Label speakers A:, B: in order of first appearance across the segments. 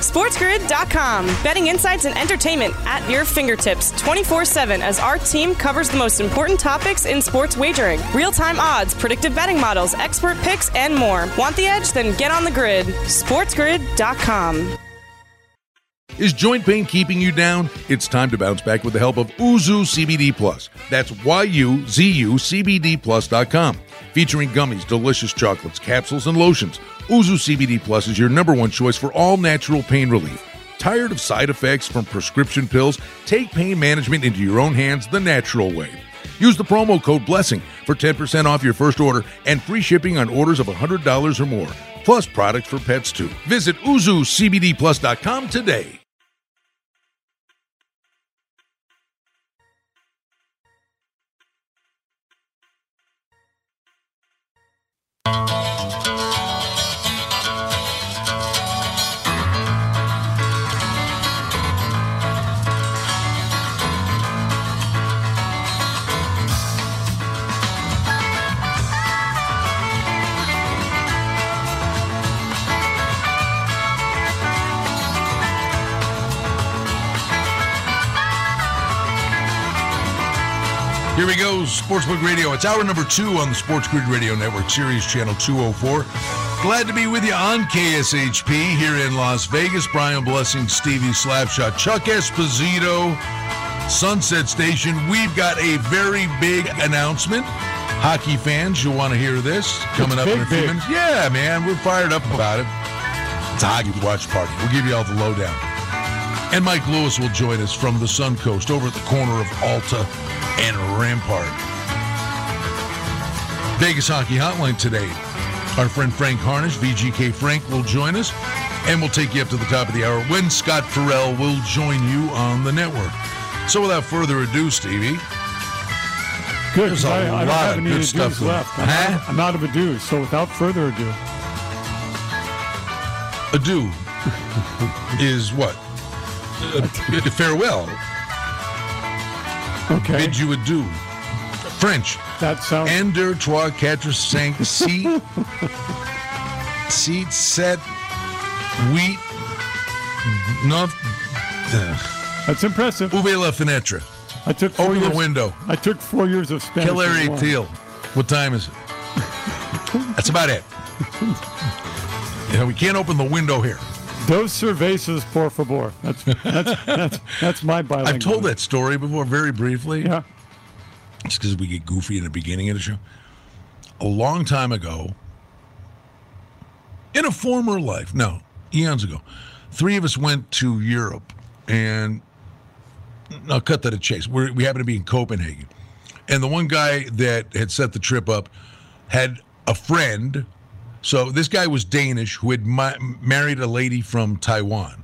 A: SportsGrid.com. Betting insights and entertainment at your fingertips 24 7 as our team covers the most important topics in sports wagering real time odds, predictive betting models, expert picks, and more. Want the edge? Then get on the grid. SportsGrid.com.
B: Is joint pain keeping you down? It's time to bounce back with the help of Yuzu CBD Plus. That's Y-U-Z-U CBD Plus.com. Featuring gummies, delicious chocolates, capsules, and lotions. Yuzu CBD Plus is your number one choice for all natural pain relief. Tired of side effects from prescription pills? Take pain management into your own hands the natural way. Use the promo code BLESSING for 10% off your first order and free shipping on orders of $100 or more, plus products for pets too. Visit YuzuCBDPlus.com today. Here we go, Sportsbook Radio. It's hour number two on the Sports Grid Radio Network, Sirius Channel 204. Glad to be with you on KSHP here in Las Vegas. Brian Blessing, Stevie Slapshot, Chuck Esposito, Sunset Station. We've got a very big announcement. Hockey fans, you'll want to hear this coming
C: It's
B: up in a few
C: big.
B: minutes. Yeah, man, we're fired up about it. It's a hockey watch party. We'll give you all the lowdown. And Mike Lewis will join us from the Suncoast over at the corner of Alta and Rampart. Vegas Hockey Hotline today. Our friend Frank Harnish, VGK Frank, will join us and we'll take you up to the top of the hour when Scott Farrell will join you on the network. So without further ado, Stevie,
C: Good.
B: There's a
C: I, I
B: lot of good stuff
C: left. I'm,
B: Huh?
C: out, I'm out of a. So without further ado,
B: adieu is what? Uh, farewell.
C: okay,
B: Bid you adieu. French.
C: that sounds.
B: Un, deux, trois, quatre, cinq, six, six, sept, huit, neuf.
C: That's impressive.
B: ouvrez la fenêtre.
C: I took four
B: Open
C: years.
B: the window.
C: I took four years of Spanish.
B: Quelle heure
C: as well.
B: est-il? What time is it? That's about it. You know, we can't open the window here.
C: Dos cervezas, por favor. That's that's that's, that's my bilingual.
B: I've told that story before, very briefly.
C: Yeah.
B: It's because we get goofy in the beginning of the show. A long time ago, in a former life, no, eons ago, three of us went to Europe, and I'll cut that a chase. We're, we happened to be in Copenhagen, and the one guy that had set the trip up had a friend. So this guy was Danish who had ma- married a lady from Taiwan.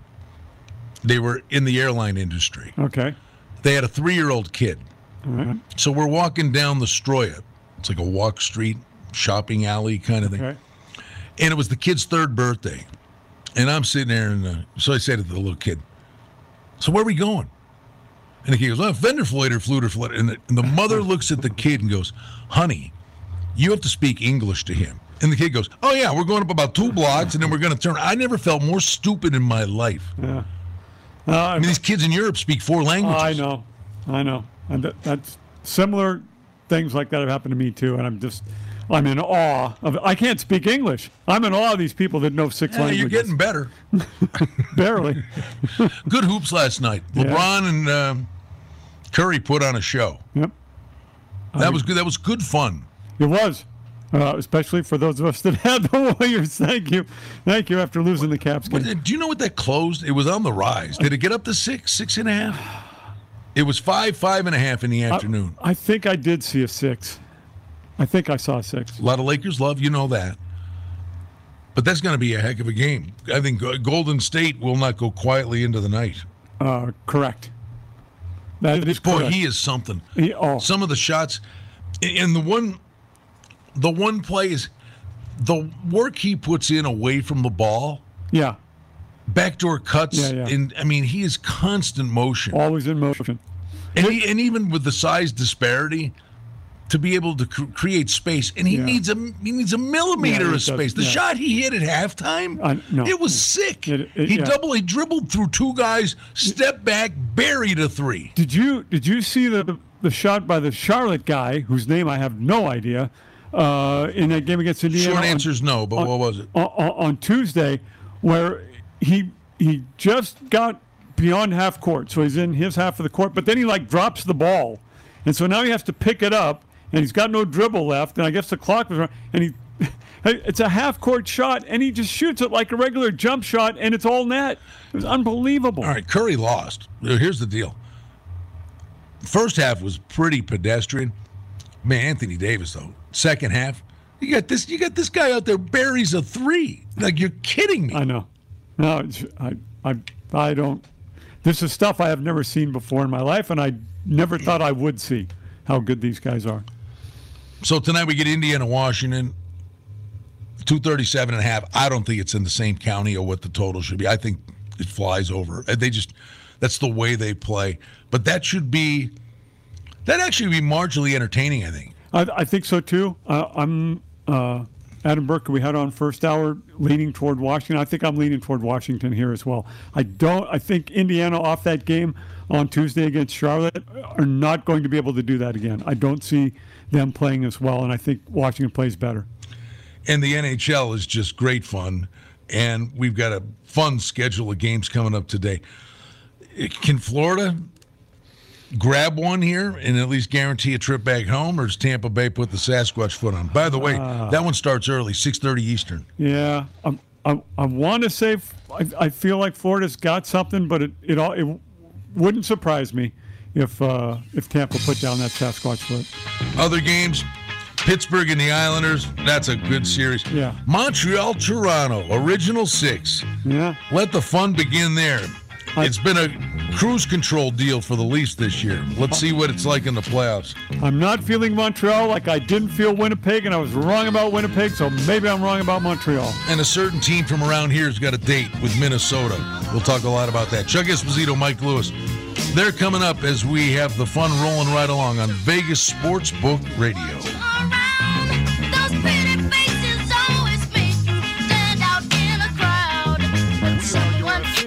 B: They were in the airline industry.
C: Okay.
B: They had a three-year-old kid.
C: All right.
B: So we're walking down the Stroya. It's like a walk street, shopping alley kind of thing.
C: Okay.
B: And it was the kid's third birthday. And I'm sitting there, and uh, so I said to the little kid, So where are we going? And the kid goes, Oh, Fenderflater, Fluter, Fluter. And the, and the mother looks at the kid and goes, Honey, you have to speak English to him. And the kid goes, Oh, yeah, we're going up about two blocks, and then we're going to turn. I never felt more stupid in my life.
C: Yeah. Uh,
B: I mean, these kids in Europe speak four languages.
C: I know, I know, and that, that's similar things like that have happened to me too. And I'm just, I'm in awe of. I can't speak English. I'm in awe of these people that know six
B: Yeah,
C: languages.
B: you're getting better.
C: barely.
B: Good hoops last night.
C: Yeah.
B: LeBron and um, Curry put on a show.
C: Yep,
B: That was good. That was good fun.
C: it was. Uh, especially for those of us that had the Warriors. Thank you, thank you. After losing the Caps game,
B: do you know what that closed? It was on the rise. Did it get up to six, six and a half? It was five, five and a half in the afternoon.
C: I think I did see a six. I think I saw a six.
B: A lot of Lakers love, you know that. But that's going to be a heck of a game. I think Golden State will not go quietly into the night.
C: Uh, correct. That is
B: Boy,
C: correct.
B: he is something.
C: He- oh,
B: Some of the shots, and the one, the one play is the work he puts in away from the ball.
C: yeah,
B: backdoor cuts
C: Yeah, yeah.
B: and I mean he is constant motion.
C: always in motion.
B: And, he, and even with the size disparity, to be able to cr- create space, and he
C: Yeah.
B: needs a he needs a millimeter
C: Yeah,
B: of
C: does,
B: space. The
C: yeah.
B: shot he hit at halftime,
C: I- no.
B: it was sick.
C: It- it-
B: he double he dribbled through two guys, stepped back, buried a three.
C: Did you did you see the the shot by the Charlotte guy whose name I have no idea uh, in that game against Indiana?
B: Short
C: on-
B: answer is no, but what was it?
C: on, on on Tuesday, where he he just got beyond half court, so he's in his half of the court, but then he like drops the ball, and so now he has to pick it up, and he's got no dribble left, and I guess the clock was, run- and he. It's a half court shot, and he just shoots it like a regular jump shot, and it's all net. It was unbelievable.
B: All right, Curry lost. Here's the deal. First half was pretty pedestrian. Man, Anthony Davis though. Second half, you got this. You got this guy out there buries a three. Like you're kidding me.
C: I know. No, I, I, I don't. This is stuff I have never seen before in my life, and I never thought I would see how good these guys are.
B: So tonight we get Indiana, Washington. 237 and a half. I don't think it's in the same county or what the total should be. I think it flies over. Uh, They just that's the way they play. But that should be that actually be marginally entertaining, I think.
C: I, I think so too. Uh, I'm uh, Adam Burke. We had on first hour leaning toward Washington. I think I'm leaning toward Washington here as well. I don't. I think Indiana off that game on Tuesday against Charlotte are not going to be able to do that again. I don't see them playing as well, and I think Washington plays better.
B: And the NHL is just great fun. And we've got a fun schedule of games coming up today. Can Florida grab one here and at least guarantee a trip back home, or does Tampa Bay put the Sasquatch foot on? By the way, that one starts early, 6:30 Eastern.
C: Yeah, I'm, I I want to say I, I, feel like Florida's got something, but it it all it wouldn't surprise me if uh, if Tampa put down that Sasquatch foot.
B: Other games, Pittsburgh and the Islanders. That's a good series.
C: Yeah.
B: Montreal, Toronto, original six.
C: Yeah,
B: Let the fun begin there. It's been a cruise control deal for the Leafs this year. Let's see what it's like in the playoffs.
C: I'm not feeling Montreal like I didn't feel Winnipeg, and I was wrong about Winnipeg, so maybe I'm wrong about Montreal.
B: And a certain team from around here has got a date with Minnesota. We'll talk a lot about that. Chuck Esposito, Mike Lewis. They're coming up as we have the fun rolling right along on Vegas Sportsbook Radio.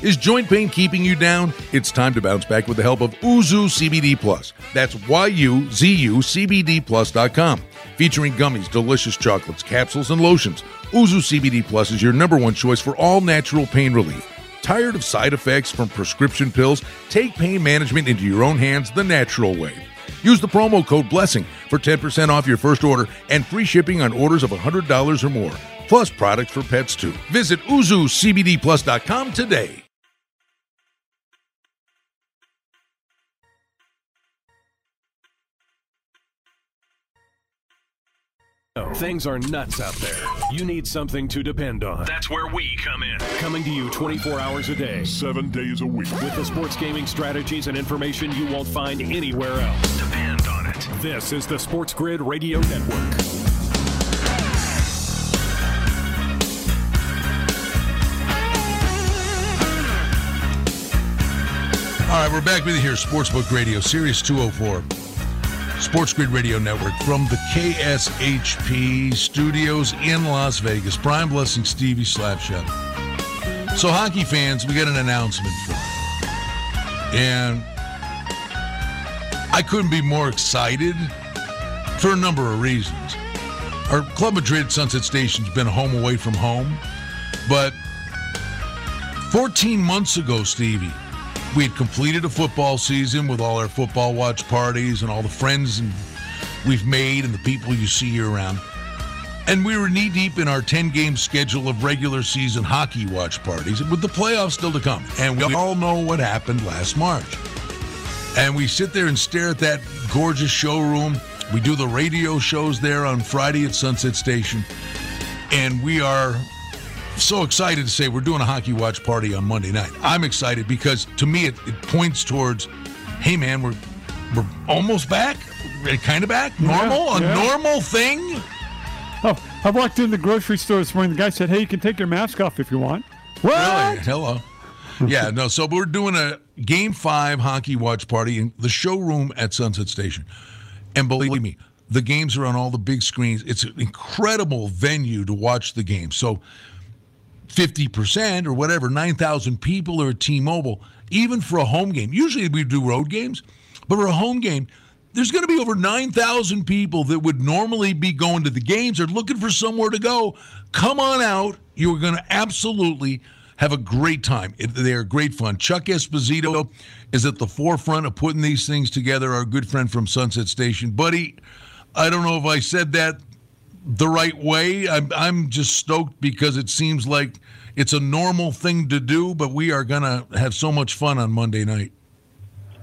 B: Is joint pain keeping you down? It's time to bounce back with the help of Yuzu CBD Plus. That's Y-U-Z-U CBD Plus.com. Featuring gummies, delicious chocolates, capsules, and lotions. Yuzu CBD Plus is your number one choice for all natural pain relief. Tired of side effects from prescription pills? Take pain management into your own hands the natural way. Use the promo code BLESSING for 10% off your first order and free shipping on orders of $100 or more. Plus products for pets too. Visit YuzuCBDPlus.com today. Oh.
D: Things are nuts out there. You need something to depend on. That's where we come in. Coming to you 24 hours a day
E: seven days a week.
D: with the sports gaming strategies and information you won't find anywhere else. Depend on it. This is the Sports Grid Radio Network.
B: All right, we're back with you here, Sportsbook Radio, Sirius 204, Sports Grid Radio Network from the KSHP studios in Las Vegas. Brian Blessing, Stevie Slapshot. So, hockey fans, we got an announcement for you. And I couldn't be more excited for a number of reasons. Our Club Madrid Sunset Station's been a home away from home, but 14 months ago, Stevie, we had completed a football season with all our football watch parties and all the friends and we've made and the people you see year round. And we were knee deep in our 10 game schedule of regular season hockey watch parties with the playoffs still to come. And we all know what happened last March. And we sit there and stare at that gorgeous showroom. We do the radio shows there on Friday at Sunset Station. And we are so excited to say we're doing a hockey watch party on Monday night. I'm excited because to me it, it points towards, hey man, we're we're almost back, eh, kind of back, normal, a
C: yeah.
B: normal thing.
C: Oh, I walked in the grocery store this morning. The guy said, "Hey, you can take your mask off if you want." What?
B: Really? Hello. Yeah, no. So we're doing a game five hockey watch party in the showroom at Sunset Station, and believe me, the games are on all the big screens. It's an incredible venue to watch the game. So. 50% or whatever, 9,000 people are at T Mobile, even for a home game. Usually we do road games, but for a home game, there's going to be over 9,000 people that would normally be going to the games or looking for somewhere to go. Come on out. You're going to absolutely have a great time. They are great fun. Chuck Esposito is at the forefront of putting these things together, our good friend from Sunset Station. Buddy, I don't know if I said that the right way. I'm, I'm just stoked because it seems like it's a normal thing to do, but we are going to have so much fun on Monday night.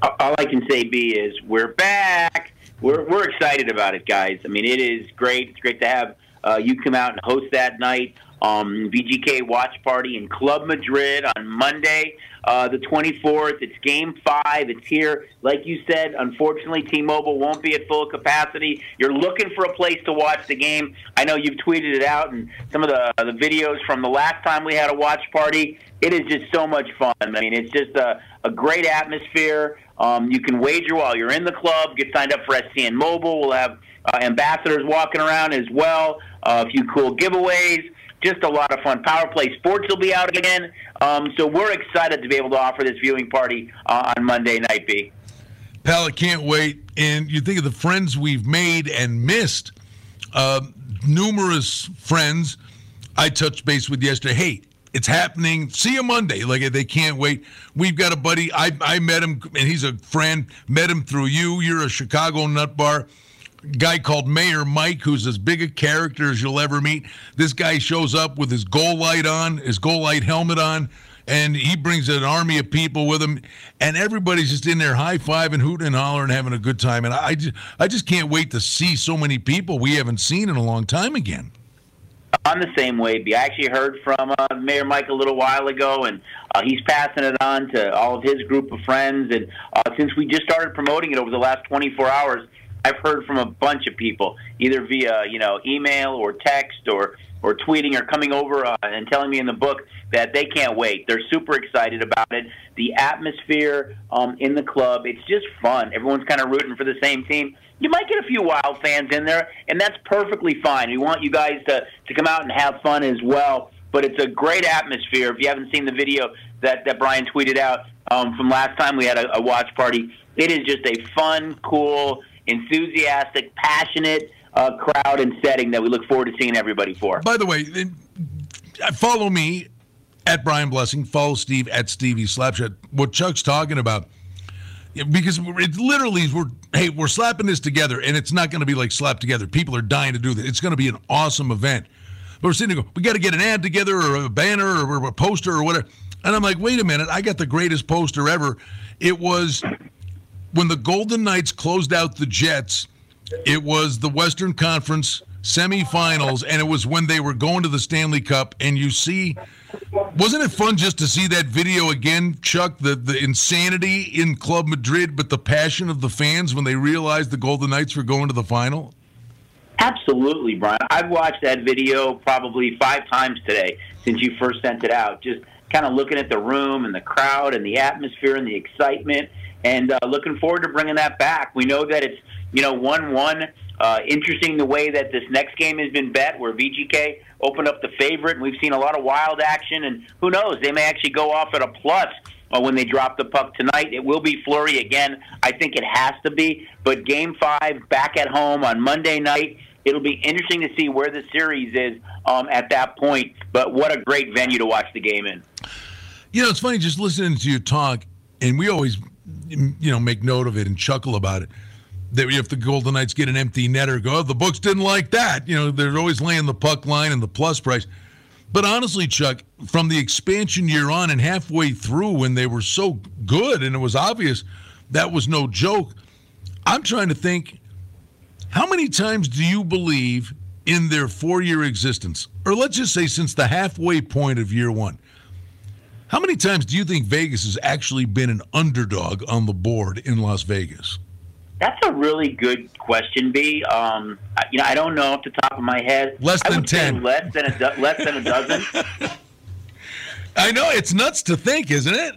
E: all I can say, B, is we're back. We're we're excited about it, guys. I mean, it is great. It's great to have uh, you come out and host that night. Um, VGK Watch Party in Club Madrid on Monday, uh, the 24th. It's Game Five. It's here. Like you said, unfortunately, T-Mobile won't be at full capacity. You're looking for a place to watch the game. I know you've tweeted it out, and some of the the videos from the last time we had a watch party. It is just so much fun. I mean, it's just a, a great atmosphere. Um, you can wager while you're in the club. Get signed up for SCN Mobile. We'll have uh, ambassadors walking around as well. Uh, a few cool giveaways. Just a lot of fun. Power Play Sports will be out again. Um, so we're excited to be able to offer this viewing party uh, on Monday night, B.
B: Pal, I can't wait. And you think of the friends we've made and missed. Uh, numerous friends I touched base with yesterday. Hey, it's happening. See you Monday. Like they can't wait. We've got a buddy. I I met him, and he's a friend. Met him through you. You're a Chicago nut bar guy called Mayor Mike, who's as big a character as you'll ever meet. This guy shows up with his goal light on, his goal light helmet on, and he brings an army of people with him, and everybody's just in there high fiving, hooting and hollering, having a good time. And I just, I just can't wait to see so many people we haven't seen in a long time again.
E: I'm the same way. I actually heard from uh, Mayor Mike a little while ago, and uh, he's passing it on to all of his group of friends. And uh, since we just started promoting it over the last 24 hours, I've heard from a bunch of people, either via you know email or text or or tweeting or coming over uh, and telling me in the book that they can't wait. They're super excited about it. The atmosphere um, in the club, it's just fun. Everyone's kind of rooting for the same team. You might get a few wild fans in there, and that's perfectly fine. We want you guys to, to come out and have fun as well. But it's a great atmosphere. If you haven't seen the video that, that Brian tweeted out um, from last time we had a, a watch party, it is just a fun, cool, enthusiastic, passionate uh, crowd and setting that we look forward to seeing everybody for.
B: By the way, uh, follow me at Brian Blessing. Follow Steve at Stevie Slapshot. What Chuck's talking about, because it literally we're hey we're slapping this together, and it's not going to be like slapped together. People are dying to do this. It's going to be an awesome event. But we're sitting there, going, we got to get an ad together or a banner or a poster or whatever. And I'm like, wait a minute, I got the greatest poster ever. It was when the Golden Knights closed out the Jets, it was the Western Conference semifinals, and it was when they were going to the Stanley Cup. And you see, wasn't it fun just to see that video again, Chuck? The the insanity in Club Madrid, but the passion of the fans when they realized the Golden Knights were going to the final.
E: Absolutely, Brian. I've watched that video probably five times today since you first sent it out. Just kind of looking at the room and the crowd and the atmosphere and the excitement, and uh, looking forward to bringing that back. We know that it's you know one one. Uh, interesting the way that this next game has been bet, where VGK opened up the favorite, and we've seen a lot of wild action. And who knows, they may actually go off at a plus uh, when they drop the puck tonight. It will be Fleury again. I think it has to be. But Game Five back at home on Monday night. It'll be interesting to see where the series is um, at that point. But what a great venue to watch the game in.
B: You know, it's funny just listening to you talk, and we always, you know, make note of it and chuckle about it. That if the Golden Knights get an empty netter, go, oh, the books didn't like that. You know, they're always laying the puck line and the plus price. But honestly, Chuck, from the expansion year on and halfway through when they were so good and it was obvious that was no joke, I'm trying to think how many times do you believe in their four year existence, or let's just say since the halfway point of year one? How many times do you think Vegas has actually been an underdog on the board in Las Vegas?
E: That's a really good question, B. Um, you know, I don't know off the top of my head.
B: Less than 10.
E: less than a do- less than a dozen.
B: I know it's nuts to think, isn't it?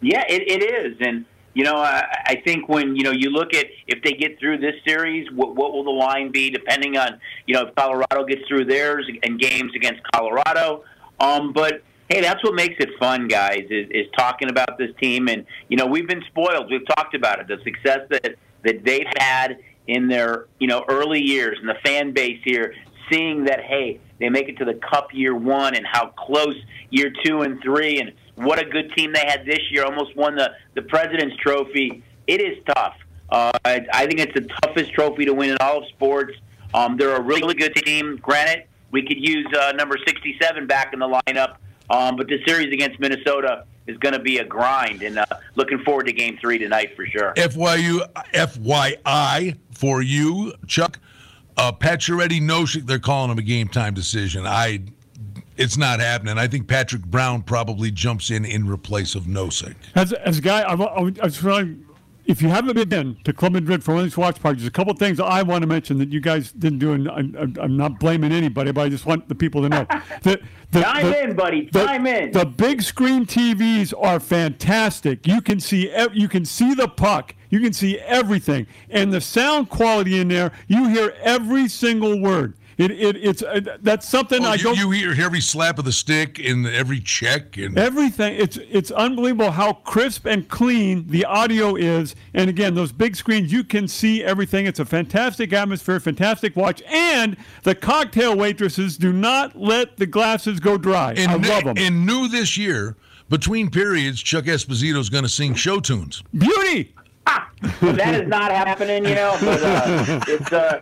E: Yeah, it, it is, and you know, I, I think when you know you look at if they get through this series, what, what will the line be? Depending on you know if Colorado gets through theirs and games against Colorado. Um, but hey, that's what makes it fun, guys. Is, is talking about this team, and you know we've been spoiled. We've talked about it, the success that that they've had in their you know early years, and the fan base here seeing that hey they make it to the cup year one and how close year two and three and what a good team they had this year almost won the the president's trophy. It is tough. Uh, I, I think it's the toughest trophy to win in all of sports. Um, they're a really good team. Granted we could use uh, number 67 back in the lineup um, but the series against minnesota is going to be a grind and uh, looking forward to game three tonight for sure
B: FYU, FYI for you, Chuck. Uh, Pacioretty Nosek, they're calling him a game time decision. I, it's not happening. I think Patrick Brown probably jumps in in replace of Nosek.
C: As, as a guy, I, wa- I, was- I was trying, if you haven't been to Club Madrid for one of these watch parties, there's a couple of things I want to mention that you guys didn't do, and I'm, I'm- not blaming anybody, but I just want the people to know. The, the,
E: Time
C: the-
E: in, buddy.
C: the-
E: Time in.
C: The big screen TVs are fantastic. You can see you can see the puck. You can see everything, and the sound quality in there. You hear every single word. It, it it's uh, that's something
B: Oh,
C: I
B: you,
C: don't.
B: you hear every slap of the stick in every check, and
C: Everything it's it's unbelievable how crisp and clean the audio is. And again, those big screens, you can see everything. It's a fantastic atmosphere, fantastic watch, and the cocktail waitresses do not let the glasses go dry. I love them.
B: and new this year, between periods, Chuck Esposito is going to sing show tunes.
C: Beauty.
E: Well, that is not happening, you know. But uh, it's uh,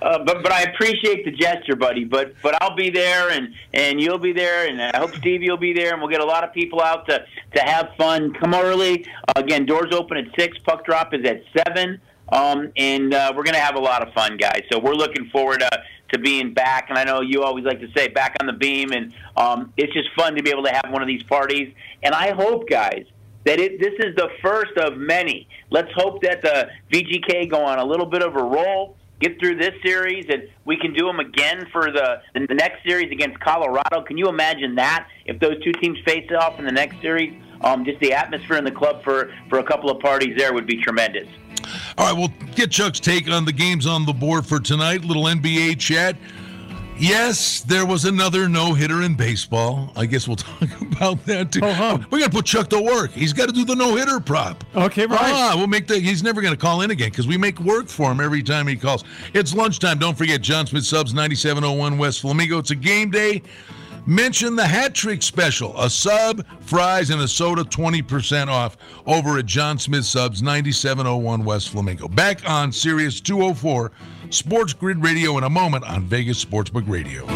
E: uh, but but I appreciate the gesture, buddy. But but I'll be there, and and you'll be there, and I hope Stevie will be there, and we'll get a lot of people out to to have fun. Come early. Uh, again, doors open at six. Puck drop is at seven. Um, and uh, we're going to have a lot of fun, guys. So we're looking forward to, to being back. And I know you always like to say back on the beam, and um, it's just fun to be able to have one of these parties. And I hope, guys, that it, this is the first of many. Let's hope that the VGK go on a little bit of a roll, get through this series, and we can do them again for the, the next series against Colorado. Can you imagine that if those two teams face off in the next series? Um, just the atmosphere in the club for, for a couple of parties there would be tremendous.
B: All right, we'll get Chuck's take on the games on the board for tonight. Little NBA chat. Yes, there was another no hitter in baseball. I guess we'll talk about that too.
C: Oh.
B: We got to put Chuck to work. He's got to do the no hitter prop.
C: Okay, right.
B: Ah, we'll make the. He's never going to call in again because we make work for him every time he calls. It's lunchtime. Don't forget John Smith Subs 9701 West Flamingo. It's a game day. Mention the hat trick special. A sub, fries, and a soda 20% off over at John Smith Subs 9701 West Flamingo. Back on Sirius 204 Sports Grid Radio in a moment on Vegas Sportsbook Radio.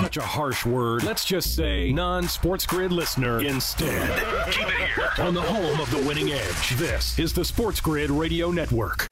D: Such a harsh word. Let's just say non sports grid listener instead. Keep it here on the home of the winning edge. This is the Sports Grid Radio Network.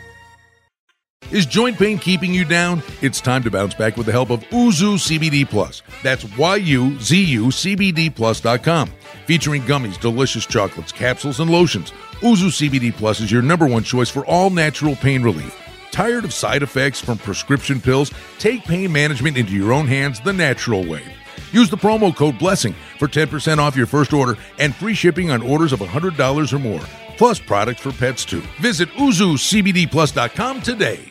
B: Is joint pain keeping you down? It's time to bounce back with the help of Yuzu CBD Plus. That's Y-U-Z-U CBD Plus.com. Featuring gummies, delicious chocolates, capsules, and lotions. Yuzu CBD Plus is your number one choice for all natural pain relief. Tired of side effects from prescription pills? Take pain management into your own hands the natural way. Use the promo code BLESSING for 10% off your first order and free shipping on orders of $100 or more, plus products for pets too. Visit YuzuCBDPlus.com today.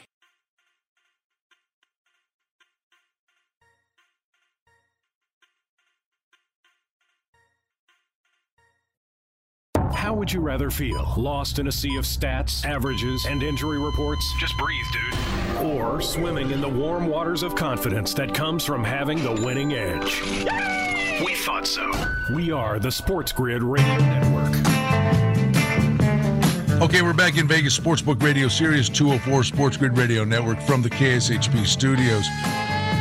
D: How would you rather feel? Lost in a sea of stats, averages, and injury reports? Just breathe, dude. Or swimming in the warm waters of confidence that comes from having the winning edge? We thought so. We are the Sports Grid Radio Network.
B: Okay, we're back in Vegas Sportsbook Radio Sirius 204 Sports Grid Radio Network from the KSHP studios.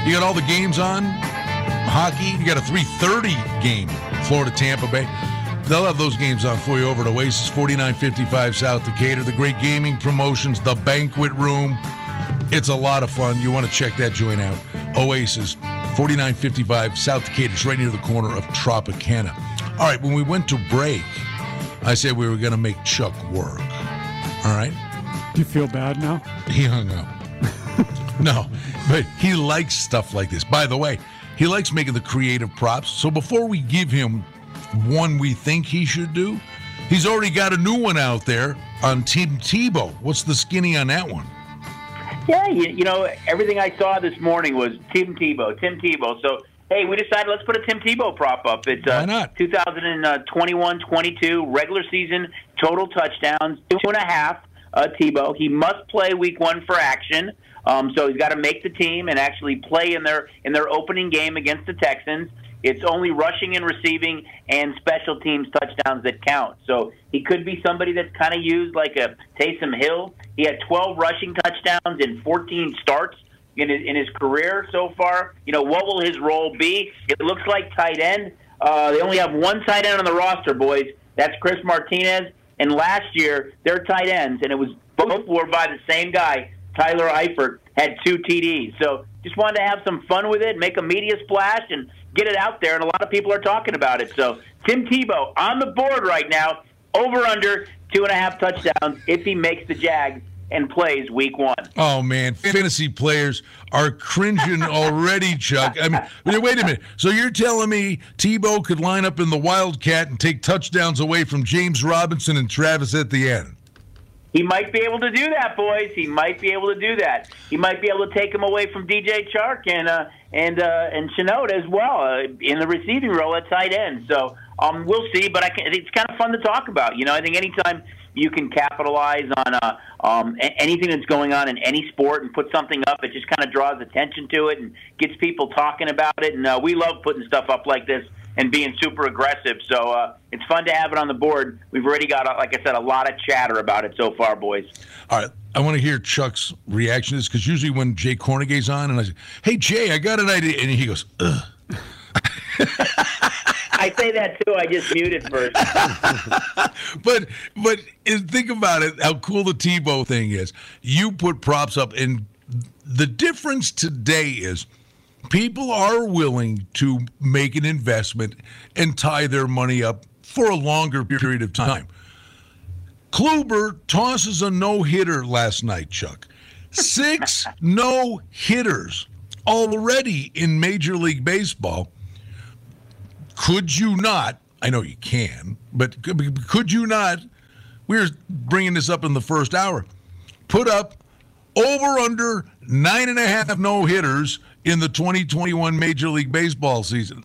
B: You got all the games on. Hockey, you got a 3:30 game, Florida Tampa Bay. They'll have those games on for you over at Oasis 4955 South Decatur. The great gaming promotions, the banquet room. It's a lot of fun. You want to check that joint out. Oasis 4955 South Decatur. It's right near the corner of Tropicana. All right, when we went to break, I said we were going to make Chuck work. All right?
C: Do you feel bad now?
B: He hung up. no, but he likes stuff like this. By the way, he likes making the creative props. So before we give him one we think he should do, he's already got a new one out there on Tim Tebow. What's the skinny on that one?
E: Yeah, you, you know, everything I saw this morning was Tim Tebow, Tim Tebow. So, hey, we decided let's put a Tim Tebow prop up. It's uh,
B: Why not?
E: 2021-22 regular season total touchdowns, two and a half. Uh, Tebow, he must play week one for action. Um, so he's got to make the team and actually play in their in their opening game against the Texans. It's only rushing and receiving and special teams touchdowns that count. So he could be somebody that's kind of used like a Taysom Hill. He had 12 rushing touchdowns in 14 starts in his, in his career so far. You know, what will his role be? It looks like tight end. Uh, they only have one tight end on the roster, boys. That's Chris Manhertz. And last year, their tight ends, and it was both were by the same guy, Tyler Eifert, had two TDs. So just wanted to have some fun with it, make a media splash, and get it out there. And a lot of people are talking about it. So Tim Tebow on the board right now, over under two and a half touchdowns if he makes the Jag and plays week one.
B: Oh man, fantasy players are cringing already, Chuck. I mean, wait wait a minute. So you're telling me Tebow could line up in the Wildcat and take touchdowns away from James Robinson and Travis Etienne?
E: He might be able to do that, boys. He might be able to do that. He might be able to take him away from DJ Chark and uh, and uh, and Shenault as well uh, in the receiving role at tight end. So um, we'll see. But I can, it's kind of fun to talk about. You know, I think anytime you can capitalize on uh, um, anything that's going on in any sport and put something up, it just kind of draws attention to it and gets people talking about it. And uh, we love putting stuff up like this and being super aggressive. So uh, it's fun to have it on the board. We've already got, uh, like I said, a lot of chatter about it so far, boys.
B: All right, I want to hear Chuck's reaction to this because usually when Jay Kornegay's on and I say, "Hey Jay, I got an idea," and he goes, Ugh.
E: I say that too. I just muted first.
B: but but think about it, how cool the Tebow thing is. You put props up, and the difference today is people are willing to make an investment and tie their money up for a longer period of time. Kluber tosses a no hitter last night, Chuck. Six no hitters already in Major League Baseball. Could you not? I know you can, but could, you not? We're bringing this up in the first hour. Put up over under nine and a half no hitters in the 2021 Major League Baseball season.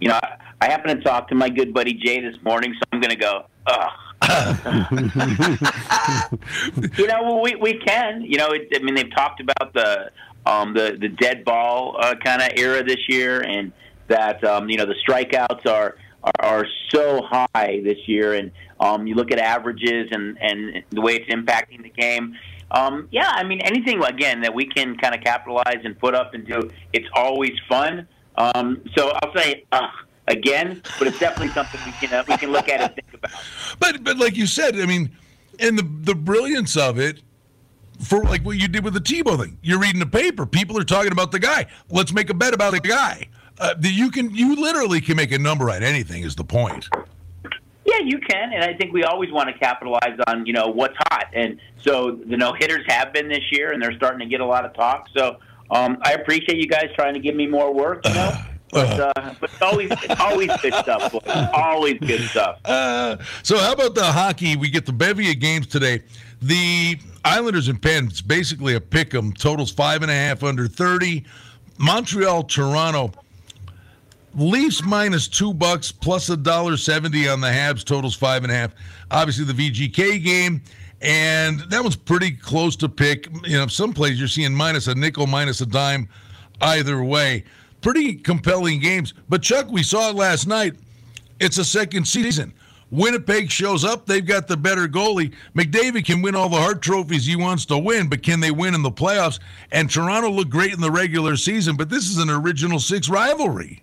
E: You know, I, happen to talk to my good buddy Jay this morning, so I'm going to go. Ugh. you know, we we can. You know, it, I mean, they've talked about the um, the the dead ball uh, kind of era this year, and that um, you know the strikeouts are, are are so high this year, and um, you look at averages and and the way it's impacting the game. Um, yeah, I mean anything again that we can kind of capitalize and put up and do, it's always fun. Um, so I'll say ugh, again, but it's definitely something we can uh, we can look at and think about.
B: But but like you said, I mean, and the the brilliance of it for like what you did with the Tebow thing. You're reading the paper. People are talking about the guy. Let's make a bet about the guy. Uh, you can you literally can make a number on anything. Is the point?
E: Yeah, you can, and I think we always want to capitalize on you know what's hot, and so the no hitters have been this year, and they're starting to get a lot of talk. So um, I appreciate you guys trying to give me more work, you know. But, uh, but it's always it's always good stuff. Boys. Always good stuff.
B: Uh, so how about the hockey? We get the bevy of games today. The Islanders and Pens basically a pick 'em. Totals five and a half under thirty. Montreal, Toronto. Leafs minus two bucks plus a dollar seventy on the Habs. Totals five and a half. Obviously the VGK game, and that one's pretty close to pick. You know, some plays you're seeing minus a nickel, minus a dime, either way. Pretty compelling games. But Chuck, we saw it last night. It's a second season. Winnipeg shows up. They've got the better goalie. McDavid can win all the Hart trophies he wants to win, but can they win in the playoffs? And Toronto looked great in the regular season, but this is an original six rivalry.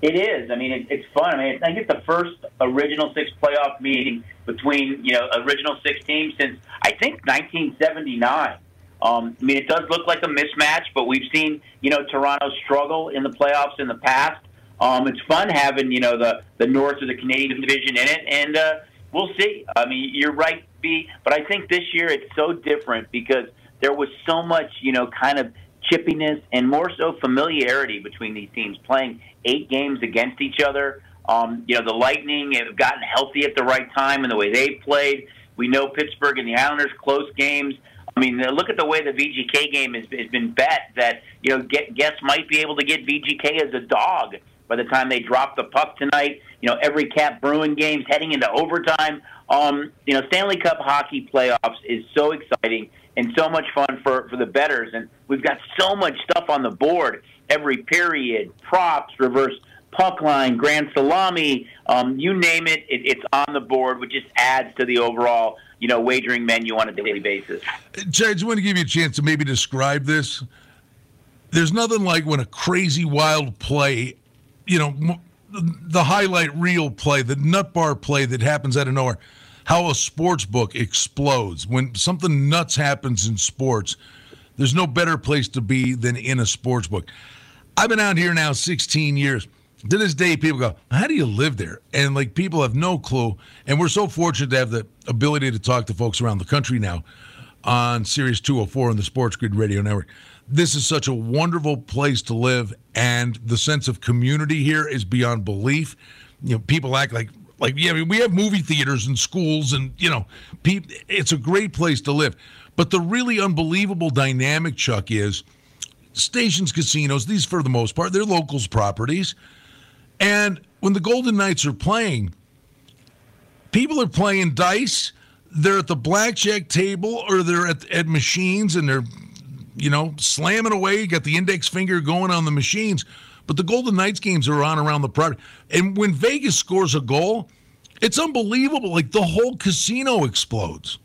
E: It is. I mean, it, it's fun. I mean, I think it's the first original six playoff meeting between you know original six teams since I think 1979. Um, I mean, it does look like a mismatch, but we've seen you know Toronto struggle in the playoffs in the past. Um, it's fun having you know the the North or the Canadian division in it, and uh, we'll see. I mean, you're right, B, but I think this year it's so different because there was so much you know kind of chippiness and more so familiarity between these teams playing eight games against each other. Um, you know, the Lightning have gotten healthy at the right time and the way they played. We know Pittsburgh and the Islanders close games. I mean, look at the way the VGK game has, has been bet that you know get, guests might be able to get VGK as a dog by the time they drop the puck tonight. You know, every Cap Bruin game's heading into overtime. Um, you know, Stanley Cup hockey playoffs is so exciting and so much fun for for the betters, and we've got so much stuff on the board every period, props, reverse puck line, grand salami, um, you name it, it, it's on the board, which just adds to the overall, you know, wagering menu on a daily basis.
B: Jay, I just want to give you a chance to maybe describe this. There's nothing like when a crazy wild play, you know, the highlight reel play, the nut bar play that happens out of nowhere, how a sports book explodes. When something nuts happens in sports, there's no better place to be than in a sports book. I've been out here now 16 years. To this day, people go, How do you live there? And like people have no clue. And we're so fortunate to have the ability to talk to folks around the country now on Sirius 204 on the Sports Grid Radio Network. This is such a wonderful place to live, and the sense of community here is beyond belief. You know, people act like like yeah, we have movie theaters and schools, and you know, it's a great place to live. But the really unbelievable dynamic, Chuck, is stations, casinos. These, for the most part, they're locals properties, and when the Golden Knights are playing, people are playing dice. They're at the blackjack table or they're at, at machines and they're, you know, slamming away. You got the index finger going on the machines. But the Golden Knights games are on around the property. And when Vegas scores a goal, it's unbelievable. Like the whole casino explodes.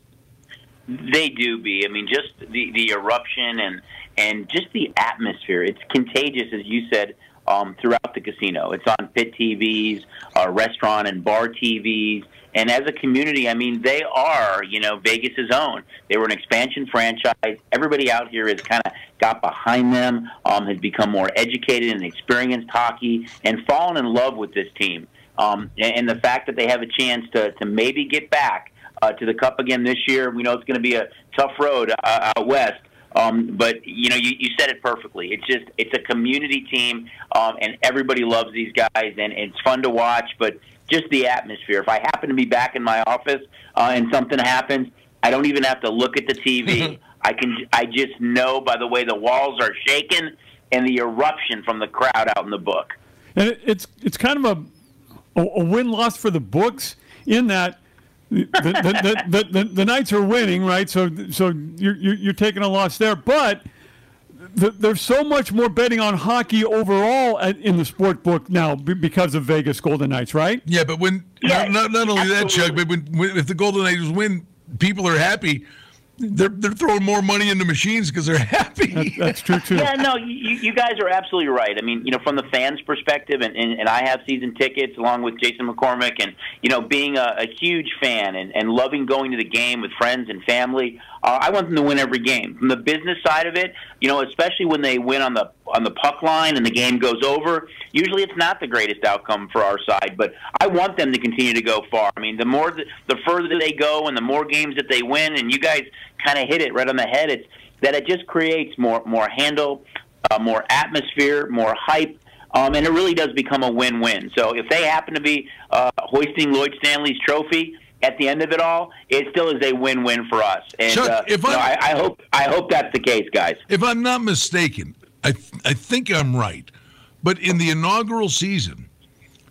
E: They do be. I mean, just the the eruption and and just the atmosphere. It's contagious, as you said, um, throughout the casino. It's on pit TVs, uh, restaurant and bar TVs. And as a community, I mean, they are, you know, Vegas's own. They were an expansion franchise. Everybody out here has kind of got behind them, um, has become more educated and experienced hockey, and fallen in love with this team. Um, and, and the fact that they have a chance to, to maybe get back uh, to the Cup again this year, we know it's going to be a tough road uh, out west. Um, but you know, you, you said it perfectly. It's just it's a community team, um, and everybody loves these guys, and it's fun to watch. But just the atmosphere. If I happen to be back in my office uh, and something happens, I don't even have to look at the TV. I can I just know by the way the walls are shaking and the eruption from the crowd out in the book.
C: And it's it's kind of a a, win loss for the books in that the, the, the, the, the, the Knights are winning, right? So so you're you're, you're taking a loss there, but. The, there's so much more betting on hockey overall at, in the sport book now b- because of Vegas Golden Knights, right?
B: Yeah, but when
E: Yeah,
B: not, not, not only that, Chuck, but when, when if the Golden Knights win, people are happy. They're they're throwing more money into machines because they're happy.
C: That's true too.
E: Yeah, no, you, you guys are absolutely right. I mean, you know, from the fans' perspective, and, and, and I have season tickets along with Jason McCormick, and you know, being a, a huge fan and, and loving going to the game with friends and family. Uh, I want them to win every game. From the business side of it, you know, especially when they win on the on the puck line and the game goes over. Usually, it's not the greatest outcome for our side, but I want them to continue to go far. I mean, the more the, the further they go, and the more games that they win, and you guys kind of hit it right on the head. It's that it just creates more more handle, uh, more atmosphere, more hype. Um, and it really does become a win-win. So if they happen to be uh, hoisting Lord Stanley's trophy at the end of it all, it still is a win-win for us. And
B: Chuck,
E: uh,
B: if
E: you know, I, I hope I hope that's the case, guys.
B: if I'm not mistaken, I th- I think I'm right. But in the inaugural season,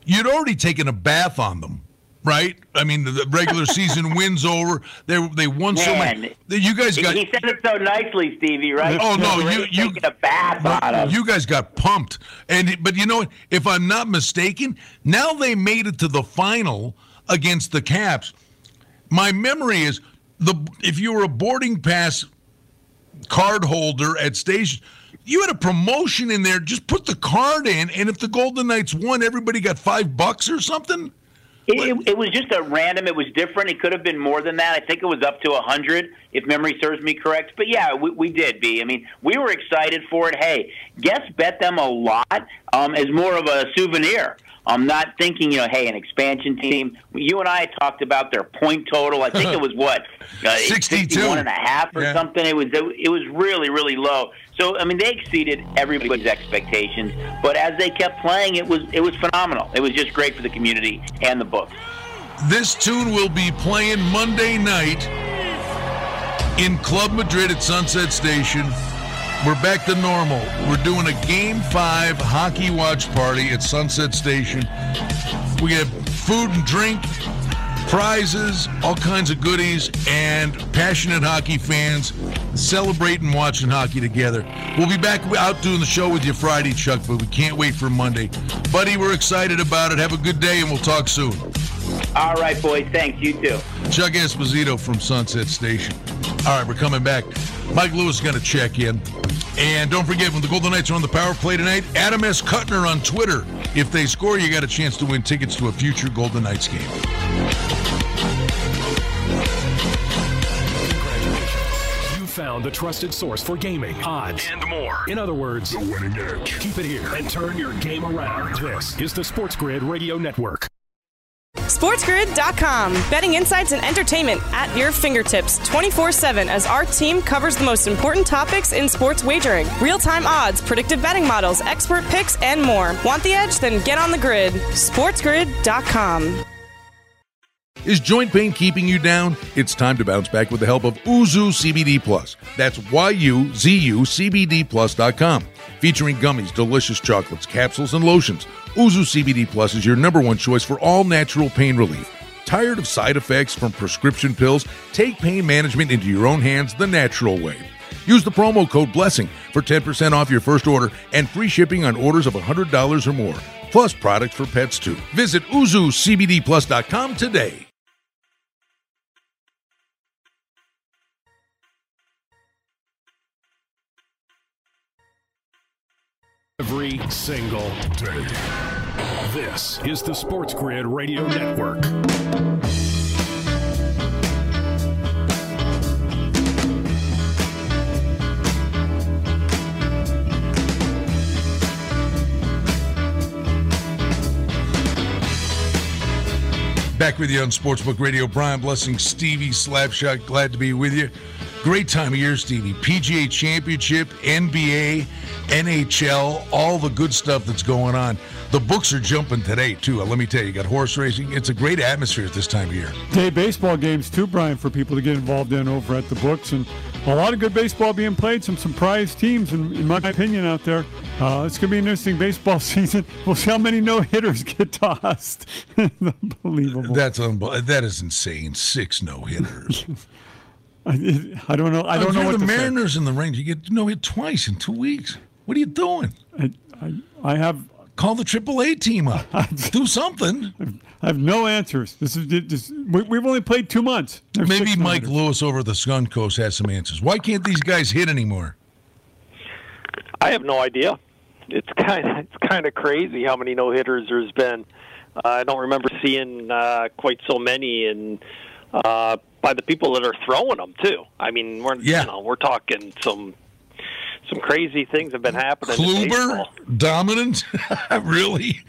B: you'd already taken a bath on them, right? I mean, the, the regular season wins over. They they won so
E: Man,
B: many. You guys got
E: he said it so nicely, Stevie. Right?
B: Oh, no, you- you-
E: a bath on him.
B: You guys got pumped, and but you know what? If I'm not mistaken, now they made it to the final against the Caps. My memory is the if you were a boarding pass card holder at station, you had a promotion in there. Just put the card in, and if the Golden Knights won, everybody got five bucks or something.
E: It, it, it was just a random. It was different. It could have been more than that. I think it was up to a hundred, if memory serves me correct. But yeah, we, we did. Be. I mean, we were excited for it. Hey, guests bet them a lot um, as more of a souvenir. I'm not thinking, you know, hey, an expansion team. You and I talked about their point total. I think it was what, uh,
B: 62.
E: and a half or
B: Yeah.
E: something. It was it was really really low. So I mean, they exceeded everybody's expectations. But as they kept playing, it was it was phenomenal. It was just great for the community and the books.
B: This tune will be playing Monday night in Club Madrid at Sunset Station. We're back to normal. We're doing a Game 5 hockey watch party at Sunset Station. We get food and drink, prizes, all kinds of goodies, and passionate hockey fans celebrating watching hockey together. We'll be back out doing the show with you Friday, Chuck, but we can't wait for Monday. Buddy, we're excited about it. Have a good day, and we'll talk soon.
E: All right, boys. Thanks. You too.
B: Chuck Esposito from Sunset Station. All right, we're coming back. Mike Lewis is going to check in. And don't forget, when the Golden Knights are on the power play tonight, Adam S. Kuttner on Twitter. If they score, you got a chance to win tickets to a future Golden Knights game.
D: You found the trusted source for gaming, odds, and more. In other words, the winning edge. Keep it here and turn your game around. This is the Sports Grid Radio Network.
A: SportsGrid.com. Betting insights and entertainment at your fingertips 24 7 as our team covers the most important topics in sports wagering real time odds, predictive betting models, expert picks, and more. Want the edge? Then get on the grid. SportsGrid.com.
B: Is joint pain keeping you down? It's time to bounce back with the help of Yuzu CBD Plus. That's Y-U-Z-U CBD Plus.com. Featuring gummies, delicious chocolates, capsules, and lotions. Yuzu CBD Plus is your number one choice for all natural pain relief. Tired of side effects from prescription pills? Take pain management into your own hands the natural way. Use the promo code BLESSING for 10% off your first order and free shipping on orders of $100 or more, plus products for pets too. Visit YuzuCBDPlus.com today.
D: Every single day. This is the Sports Grid Radio Network.
B: Back with you on Sportsbook Radio. Brian Blessing, Stevie Slapshot. Glad to be with you. Great time of year, Stevie. PGA Championship, NBA, NHL, all the good stuff that's going on. The books are jumping today, too. Let me tell you, you got horse racing. It's a great atmosphere at this time of year.
C: Day baseball games too, Brian, for people to get involved in over at the books, and a lot of good baseball being played. Some surprise teams, in, in my opinion, out there. Uh, it's going to be an interesting baseball season. We'll see how many no hitters get tossed. Unbelievable.
B: That's unbelievable. That is insane. Six no hitters.
C: I, I don't know. I don't know
B: You're
C: what
B: the
C: to say.
B: Mariners in the range. You get no hit twice in two weeks. What are you doing?
C: I, I, I have
B: Call the AAA team up. Do something.
C: I have no answers. This is this, we, we've only played two months. There's
B: Maybe Mike. Lewis over the Suncoast has some answers. Why can't these guys hit anymore?
F: I have no idea. It's kind of it's kind of crazy how many no hitters there's been. Uh, I don't remember seeing uh, quite so many, and uh, by the people that are throwing them too. I mean, we're
B: Yeah.
F: you know we're talking some some crazy things have been happening.
B: Kluber, dominant, really?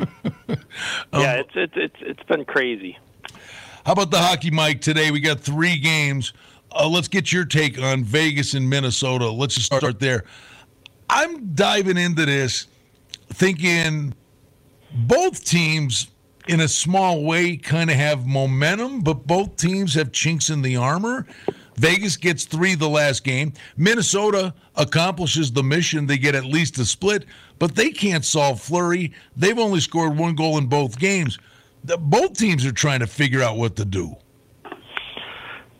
B: Um,
F: yeah, it's it's it's it's been crazy.
B: How about the hockey, Mike? Today we got three games. Uh, let's get your take on Vegas and Minnesota. Let's just start there. I'm diving into this thinking both teams, in a small way, kind of have momentum, but both teams have chinks in the armor. Vegas gets three the last game. Minnesota accomplishes the mission. They get at least a split, but they can't solve Fleury. They've only scored one goal in both games. The, both teams are trying to figure out what to do.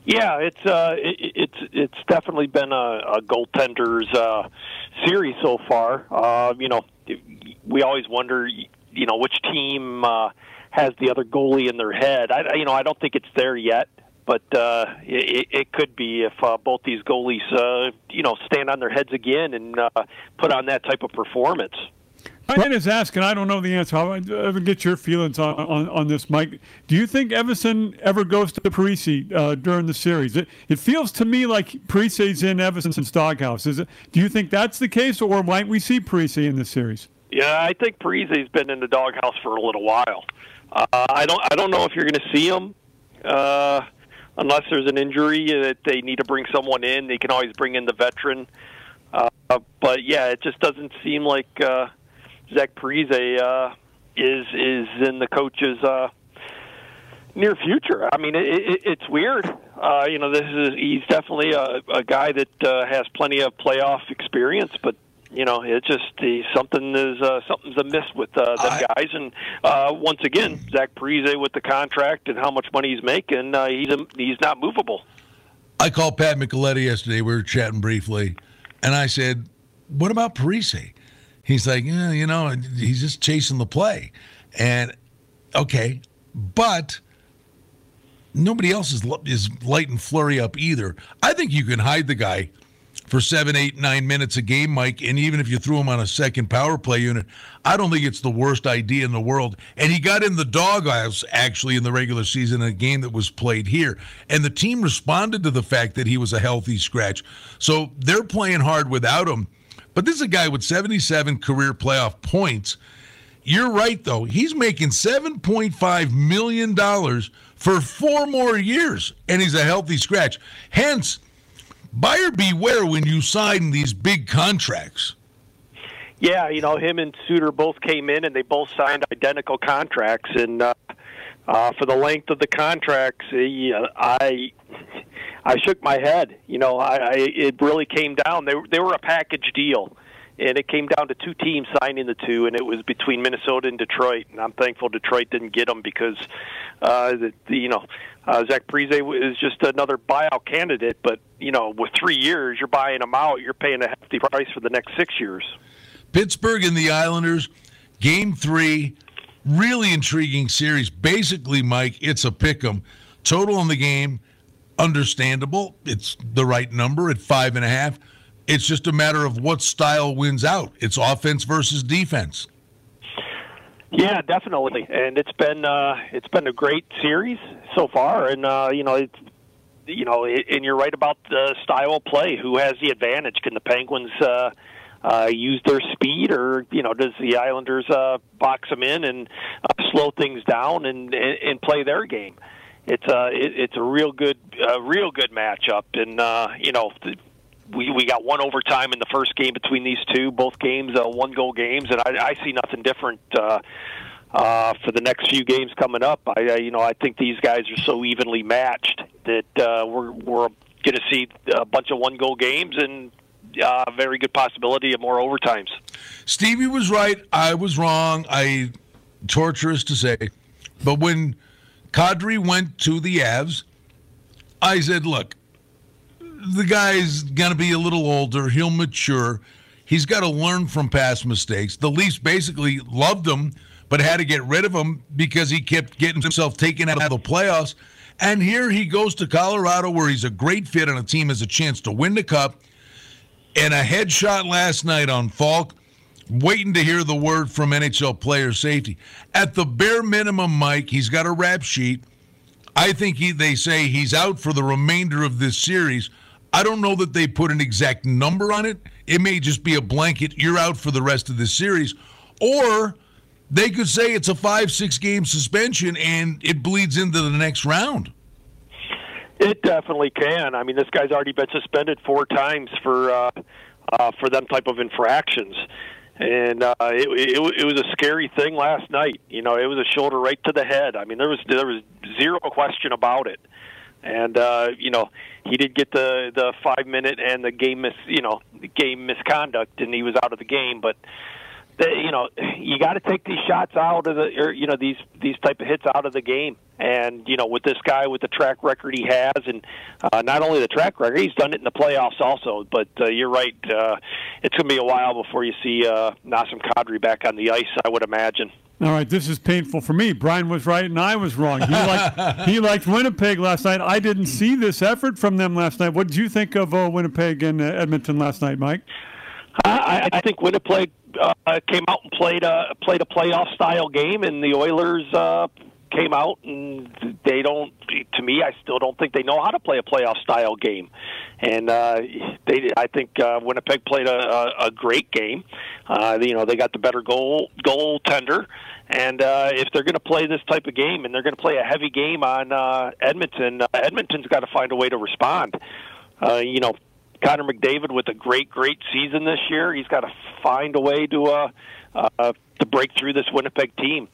F: Yeah, it's uh, it, it's it's definitely been a, a goaltender's uh, series so far. Uh, you know, we always wonder, you know, which team uh, has the other goalie in their head. I, you know, I don't think it's there yet. but uh, it, it could be if uh, both these goalies, uh, you know, stand on their heads again and uh, put on that type of performance.
C: Ryan is asking, I don't know the answer. I'll ever get your feelings on, on, on this, Mike. Do you think Evason ever goes to Parise uh, during the series? It, it feels to me like Parise's in Evason's doghouse. Is it? Do you think that's the case, or might we see Parise in this series?
F: Yeah, I think Parise's been in the doghouse for a little while. Uh, I don't, I don't know if you're going to see him uh, unless there's an injury that they need to bring someone in. They can always bring in the veteran. Uh, but yeah, it just doesn't seem like. Uh, Zach Parise uh, is is in the coach's uh, near future. I mean, it, it, it's weird. Uh, you know, this is he's definitely a, a guy that uh, has plenty of playoff experience, but you know, it's just the, something is uh, something's amiss with uh, them
B: I-
F: guys. And uh, once again, Zach Parise with the contract and how much money he's making, uh, he's he's not movable.
B: I called Pat Micheletti yesterday. We were chatting briefly, and I said, "What about Parise?" He's like, yeah, "You know, he's just chasing the play." And okay, but nobody else is is lighting Fleury up either. I think you can hide the guy for seven, eight, nine minutes a game, Mike. And even if you threw him on a second power play unit, I don't think it's the worst idea in the world. And he got in the dog doghouse actually in the regular season in a game that was played here. And the team responded to the fact that he was a healthy scratch. So they're playing hard without him. But this is a guy with 77 career playoff points. You're right, though. He's making $7.5 million for four more years, and he's a healthy scratch. Hence, buyer beware when you sign these big contracts.
F: Yeah, you know, him and Suter both came in and they both signed identical contracts, and uh, uh, for the length of the contracts, uh, I I shook my head. You know, I, I it really came down. They they were a package deal, and it came down to two teams signing the two, and it was between Minnesota and Detroit. And I'm thankful Detroit didn't get them because, uh, the, you know, uh, Zach Parise is just another buyout candidate. But you know, with three years, you're buying him out. You're paying a hefty price for the next six years.
B: Pittsburgh and the Islanders, game three, really intriguing series. Basically, Mike, it's a pick 'em. Total on the game, understandable. It's the right number at five and a half. It's just a matter of what style wins out. It's offense versus defense.
F: Yeah, definitely, and it's been uh, it's been a great series so far, and uh, you know it's you know, and you're right about the style of play. Who has the advantage? Can the Penguins uh, uh, use their speed, or you know, does the Islanders uh, box them in and uh, slow things down and, and and play their game? It's a it, it's a real good uh, real good matchup, and uh, you know. We we got one overtime in the first game between these two. Both games uh, one goal games, and I, I see nothing different uh, uh, for the next few games coming up. I uh, you know I think these guys are so evenly matched that uh, we're we're going to see a bunch of one goal games and uh, a very good possibility of more overtimes.
B: Stevie was right. I was wrong. I torturous to say, but when Kadri went to the Avs, I said, "Look, the guy's gonna be a little older. He'll mature. He's got to learn from past mistakes." The Leafs basically loved him, but had to get rid of him because he kept getting himself taken out of the playoffs. And here he goes to Colorado, where he's a great fit on a team has a chance to win the cup. And a headshot last night on Faulk waiting to hear the word from NHL player safety. At the bare minimum, Mike, he's got a rap sheet. I think he, they say he's out for the remainder of this series. I don't know that they put an exact number on it. It may just be a blanket, you're out for the rest of the series. Or they could say it's a five, six game suspension and it bleeds into the next round.
F: It definitely can. I mean, this guy's already been suspended four times for uh, uh, for them type of infractions, and uh, it, it, it was a scary thing last night. You know, it was a shoulder right to the head. I mean, there was there was zero question about it, and uh, you know, he did get the the five minute and the game mis you know game misconduct, and he was out of the game, but you know, you got to take these shots out of the, or you know, these these type of hits out of the game. And you know, with this guy with the track record he has, and uh, not only the track record, he's done it in the playoffs also. But uh, you're right, uh, it's going to be a while before you see uh, Nazem Kadri back on the ice. I would imagine.
C: All right, this is painful for me. Brian was right and I was wrong. He liked, he liked Winnipeg last night. I didn't see this effort from them last night. What did you think of uh, Winnipeg and uh, Edmonton last night, Mike?
F: I, I think Winnipeg uh, came out and played a played a playoff style game, and the Oilers uh, came out and they don't. To me, I still don't think they know how to play a playoff style game, and uh, they. I think uh, Winnipeg played a, a, great game. Uh, you know, they got the better goal goaltender. And uh, if they're going to play this type of game, and they're going to play a heavy game on uh, Edmonton, uh, Edmonton's got to find a way to respond. Uh, you know, Connor McDavid with a great, great season this year. He's got to find a way to uh, uh, to break through this Winnipeg team.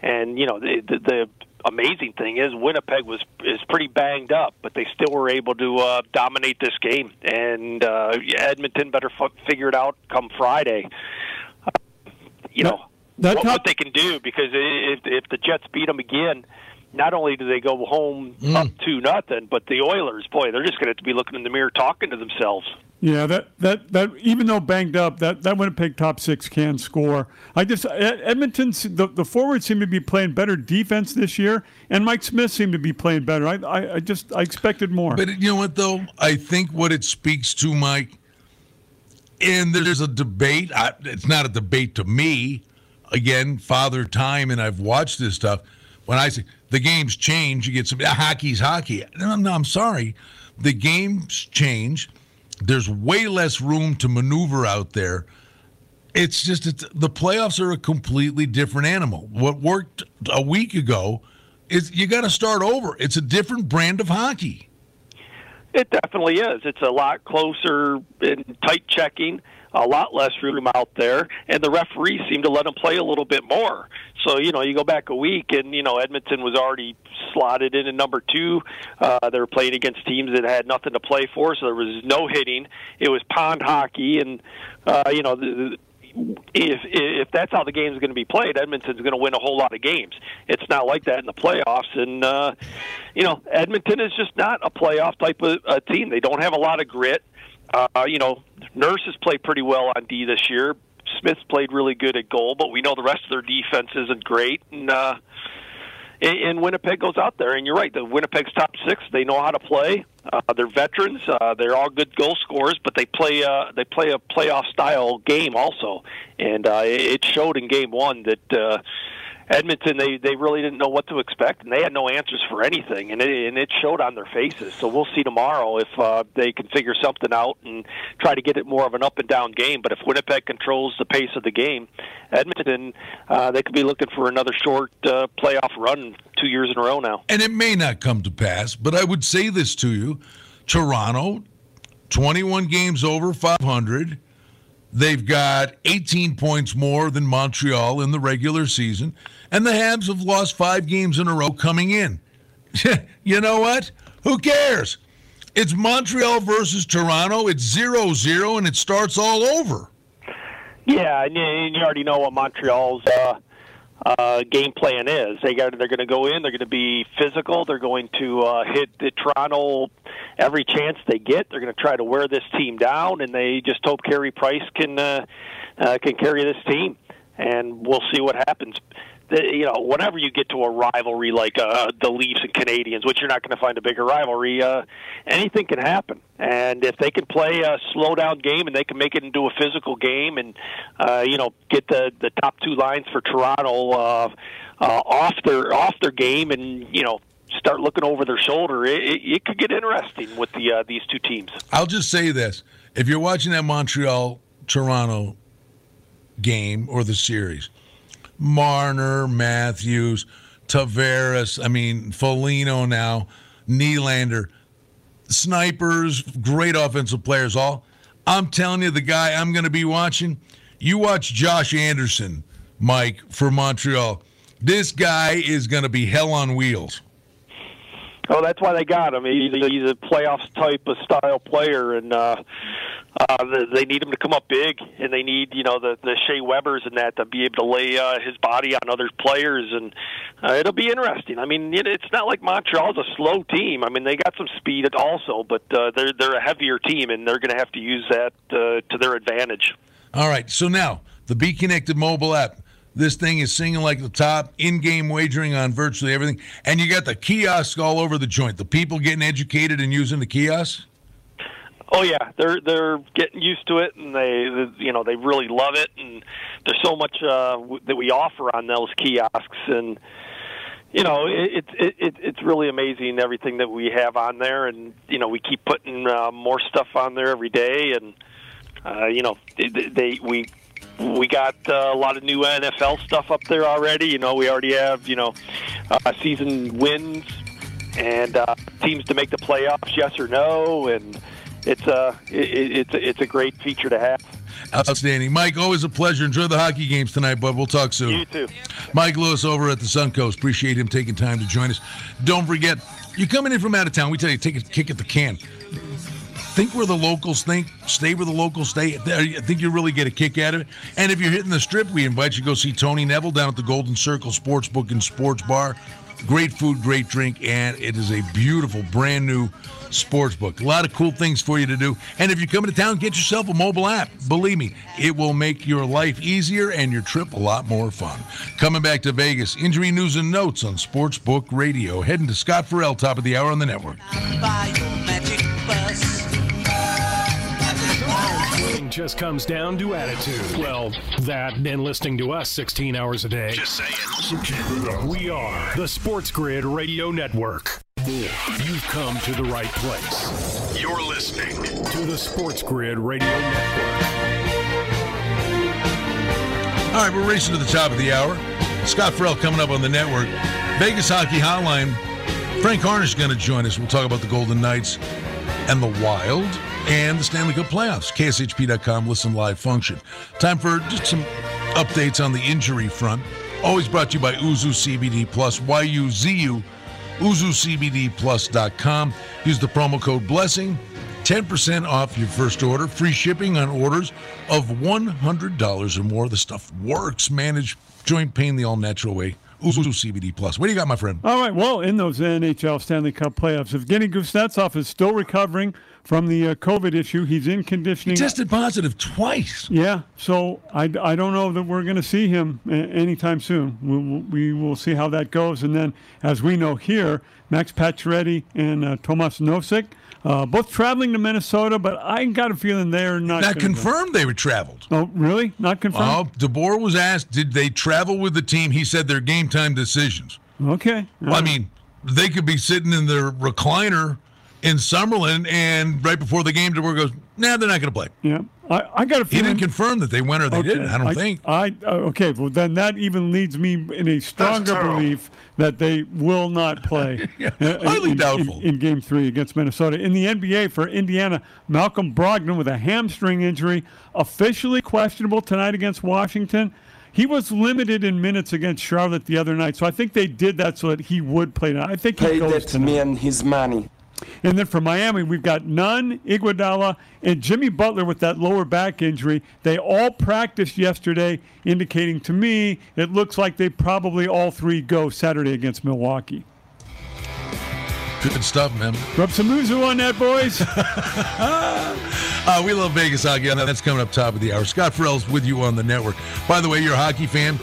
F: And you know, the, the, the amazing thing is Winnipeg was is pretty banged up, but they still were able to uh, dominate this game. And uh, Edmonton better f- figure it out come Friday. Uh, you know
C: That
F: what,
C: top-
F: what they can do because if if the Jets beat them again. Not only do they go home hmm. up to nothing, but the Oilers, boy, they're just going to have to be looking in the mirror, talking to themselves.
C: Yeah, that, that, that even though banged up, that, that Winnipeg top six can score. I just Ed- Edmonton, the, the forwards seem to be playing better defense this year, and Mike Smith seemed to be playing better. I, I, I just I expected more.
B: But you know what, though? I think what it speaks to, Mike, and there's a debate. I, it's not a debate to me. Again, father time, and I've watched this stuff. When I say the games change, you get some ah, hockey's hockey. No, no, I'm sorry. The games change. There's way less room to maneuver out there. It's just it's, the playoffs are a completely different animal. What worked a week ago is you got to start over. It's a different brand of hockey.
F: It definitely is. It's a lot closer and tight checking, a lot less room out there, and the referees seem to let them play a little bit more. So you know, you go back a week, and you know Edmonton was already slotted in at number two. Uh, they were playing against teams that had nothing to play for, so there was no hitting. It was pond hockey, and uh, you know. The, if if that's how the game is going to be played, Edmonton's going to win a whole lot of games. It's not like that in the playoffs, and uh, you know Edmonton is just not a playoff type of uh, team. They don't have a lot of grit. Uh, you know, Nurse has played pretty well on D this year. Smith's played really good at goal, but we know the rest of their defense isn't great. And uh, and and Winnipeg goes out there, and you're right. The Winnipeg's top six, they know how to play. Uh, they're veterans. Uh, they're all good goal scorers, but they play uh, they play a playoff style game also, and uh, it showed in game one that. Uh, Edmonton, they they really didn't know what to expect, and they had no answers for anything, and it, and it showed on their faces. So we'll see tomorrow if uh, they can figure something out and try to get it more of an up and down game. But if Winnipeg controls the pace of the game, Edmonton, uh, they could be looking for another short uh, playoff run two years in a row now.
B: And it may not come to pass, but I would say this to you Toronto, 21 games over 500. They've got 18 points more than Montreal in the regular season, and the Habs have lost five games in a row coming in. you know what? Who cares? It's Montreal versus Toronto. It's 0 0, and it starts all over.
F: Yeah, and you, already know what Montreal's uh, uh, game plan is. They got they're going to go in. They're going to be physical. They're going to uh, hit the Toronto every chance they get. They're going to try to wear this team down, and they just hope Carey Price can uh, uh, can carry this team. And we'll see what happens. You know, whenever you get to a rivalry like uh, the Leafs and Canadiens, which you're not going to find a bigger rivalry, uh, anything can happen. And if they can play a slow down game and they can make it into a physical game, and uh, you know, get the the top two lines for Toronto uh, uh, off their off their game, and you know, start looking over their shoulder, it, it, it could get interesting with the uh, these two teams.
B: I'll just say this. If you're watching that Montreal Toronto game or the series, Marner, Matthews, Tavares, I mean, Foligno now, Nylander, snipers, great offensive players, all. I'm telling you, the guy I'm going to be watching, you watch Josh Anderson, Mike, for Montreal. This guy is going to be hell on wheels.
F: Oh, that's why they got him. He's, he's a playoffs type of style player, and uh, uh, they need him to come up big, and they need you know the the Shea Weber's and that to be able to lay uh, his body on other players, and uh, it'll be interesting. I mean, it, it's not like Montreal's a slow team. I mean, they got some speed also, but uh, they're they're a heavier team, and they're going to have to use that uh, to their advantage.
B: All right. So now the B Connected mobile app. This thing is singing like the top, in game wagering on virtually everything. And you got the kiosks all over the joint. The people getting educated and using the kiosks.
F: Oh yeah, they're they're getting used to it, and they, they you know they really love it, and there's so much uh, w- that we offer on those kiosks, and you know it, it, it it's really amazing everything that we have on there, and you know we keep putting uh, more stuff on there every day, and uh, you know they, they we we got uh, a lot of new NFL stuff up there already. You know we already have you know uh, season wins and uh, teams to make the playoffs, yes or no, and it's uh, a it, it's a, it's a great feature to have.
B: Outstanding. Mike, always a pleasure. Enjoy the hockey games tonight, bud. We'll talk soon.
F: You too.
B: Mike Lewis over at the Suncoast. Appreciate him taking time to join us. Don't forget, you're coming in from out of town. We tell you, take a kick at the can. Think where the locals think. Stay where the locals stay. I think you really get a kick out of it. And if you're hitting the strip, we invite you to go see Tony Neville down at the Golden Circle Sportsbook and Sports Bar. Great food, great drink, and it is a beautiful, brand new sports book. A lot of cool things for you to do. And if you're coming to town, get yourself a mobile app. Believe me, it will make your life easier and your trip a lot more fun. Coming back to Vegas, injury news and notes on Sportsbook Radio. Heading to Scott Ferrall, top of the hour on the network.
D: Just comes down to attitude. Well, that and listening to us 16 hours a day. Just saying. We are the Sports Grid Radio Network. You've come to the right place. You're listening to the Sports Grid Radio Network.
B: All right, we're racing to the top of the hour. Scott Ferrall coming up on the network. Vegas Hockey Hotline. Frank Harnish is going to join us. We'll talk about the Golden Knights and the Wild and the Stanley Cup playoffs. KSHP.com, listen live function. Time for just some updates on the injury front. Always brought to you by Yuzu CBD Plus, Y-U-Z-U, YuzuCBDPlus.com. Use the promo code BLESSING. 10% off your first order. Free shipping on orders of $100 or more. The stuff works. Manage joint pain the all natural way. Yuzu CBD Plus. What do you got, my friend?
C: All right. Well, in those NHL Stanley Cup playoffs, Evgeny Kuznetsov is still recovering from the uh, COVID issue. He's in conditioning.
B: Tested positive twice.
C: Yeah, so I, I don't know that we're going to see him a- anytime soon. We will, we will see how that goes. And then, as we know here, Max Pacioretty and uh, Tomas Nosek, uh, both traveling to Minnesota, but I got a feeling they're not.
B: Not
C: gonna go.
B: confirmed they were traveled.
C: Oh, really? Not confirmed?
B: Oh, DeBoer was asked, did they travel with the team? He said they're game time decisions.
C: Okay.
B: Well, I mean, they could be sitting in their recliner in Summerlin, and right before the game, DeBoer goes, nah, they're not going to play.
C: Yeah. I, I got a feeling.
B: He didn't confirm that they went or they
C: Okay,
B: didn't. I don't think.
C: I uh, okay. Well, then that even leads me in a stronger belief that they will not play.
B: Yeah,
C: uh,
B: highly
C: in,
B: doubtful.
C: in, in Game Three against Minnesota. In the NBA for Indiana, Malcolm Brogdon with a hamstring injury, officially questionable tonight against Washington. He was limited in minutes against Charlotte the other night, so I think they did that so that he would play. tonight. I think he
G: Pay
C: goes
G: that
C: tonight.
G: man his money.
C: And then for Miami, we've got Nunn, Iguodala, and Jimmy Butler with that lower back injury. They all practiced yesterday, indicating to me it looks like they probably all three go Saturday against Milwaukee.
B: Good stuff, man.
C: Rub some Yuzu on that, boys.
B: Uh, we love Vegas hockey. and That's coming up top of the hour. Scott Ferrall's with you on the network. By the way, you're a hockey fan.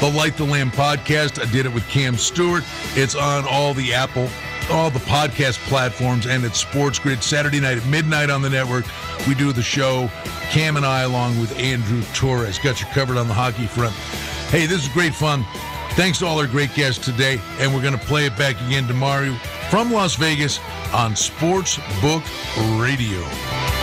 B: The Light the Lamp podcast. I did it with Cam Stewart. It's on all the Apple, all the podcast platforms, and at Sports Grid Saturday night at midnight on the network. We do the show. Cam and I, along with Andrew Torres, got you covered on the hockey front. Hey, this is great fun. Thanks to all our great guests today, and we're going to play it back again tomorrow from Las Vegas on Sports Book Radio.